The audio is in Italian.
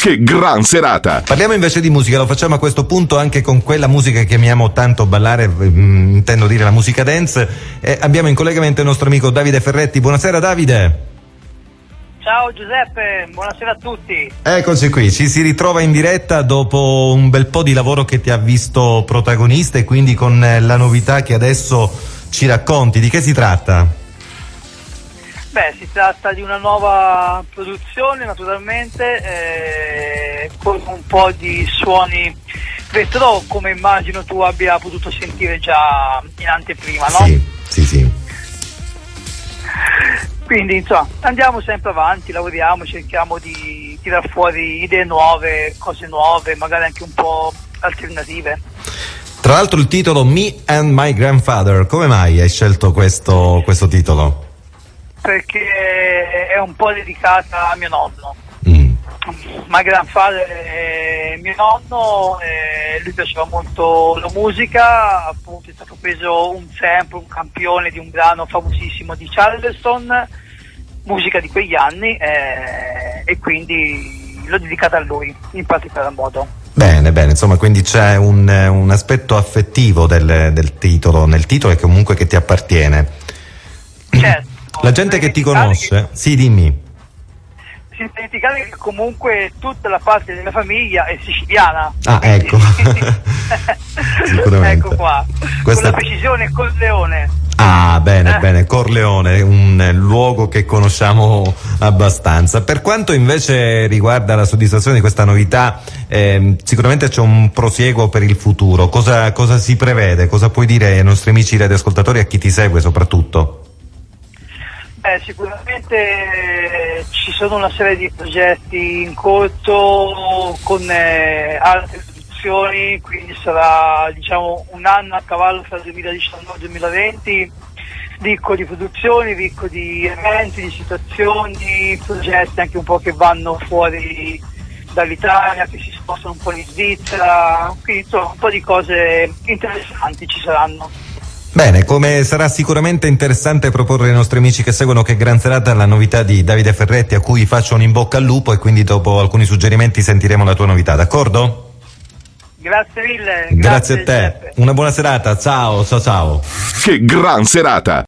Che gran serata! Parliamo invece di musica, lo facciamo a questo punto anche con quella musica che amiamo tanto ballare, mm, intendo dire la musica dance. E abbiamo in collegamento il nostro amico Davide Ferretti. Buonasera Davide. Ciao Giuseppe, buonasera a tutti. Eccoci qui, ci si ritrova in diretta dopo un bel po' di lavoro che ti ha visto protagonista e quindi con eh, la novità che adesso ci racconti. Di che si tratta? Beh, si tratta di una nuova produzione naturalmente, eh, con un po' di suoni retro come immagino tu abbia potuto sentire già in anteprima, no? Sì, sì, sì. Quindi insomma andiamo sempre avanti, lavoriamo, cerchiamo di tirar fuori idee nuove, cose nuove, magari anche un po' alternative. Tra l'altro il titolo Me and My Grandfather, come mai hai scelto questo, questo titolo? perché è un po' dedicata a mio nonno. My grandfather è mio nonno, eh, lui piaceva molto la musica, appunto è stato preso un sample, un campione di un brano famosissimo di Charleston, musica di quegli anni eh, e quindi l'ho dedicata a lui in particolar modo. Bene, bene, insomma, quindi c'è un, un aspetto affettivo del, del, titolo, nel titolo e comunque che ti appartiene. Certo. La gente che ti conosce, che, sì, dimmi. Senza dimenticare che comunque tutta la parte della famiglia è siciliana. Ah, ecco. Sicuramente. ecco qua. Questa... Con la precisione Corleone. Ah, bene, eh. bene, Corleone, un luogo che conosciamo abbastanza. Per quanto invece riguarda la soddisfazione di questa novità, eh, sicuramente c'è un prosieguo per il futuro. Cosa, cosa si prevede? Cosa puoi dire ai nostri amici radioascoltatori e a chi ti segue soprattutto? Eh, sicuramente eh, ci sono una serie di progetti in corso con eh, altre produzioni, quindi sarà diciamo, un anno a cavallo tra il 2019 e il 2020, ricco di produzioni, ricco di eventi, di situazioni, progetti anche un po' che vanno fuori dall'Italia, che si spostano un po' in Svizzera, quindi insomma un po' di cose interessanti ci saranno. Bene, come sarà sicuramente interessante proporre ai nostri amici che seguono che Gran Serata la novità di Davide Ferretti a cui faccio un in bocca al lupo e quindi dopo alcuni suggerimenti sentiremo la tua novità, d'accordo? Grazie mille. Grazie, grazie a te. Giuseppe. Una buona serata, ciao, ciao ciao. Che gran serata!